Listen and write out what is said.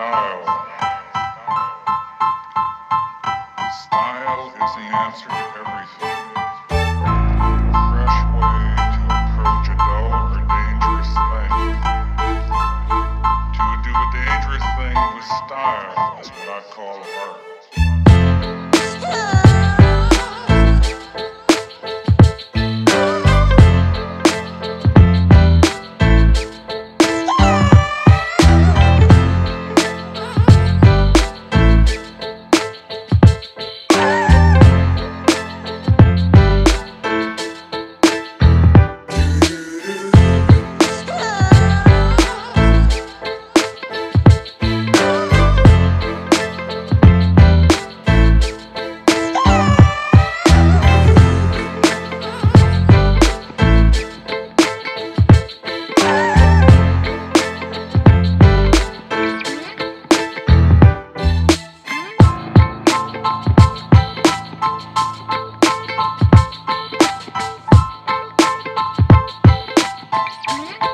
style. Style is the answer to everything. A fresh way to approach a dull or dangerous thing. To do a dangerous thing with style is what I call art. Mm-hmm.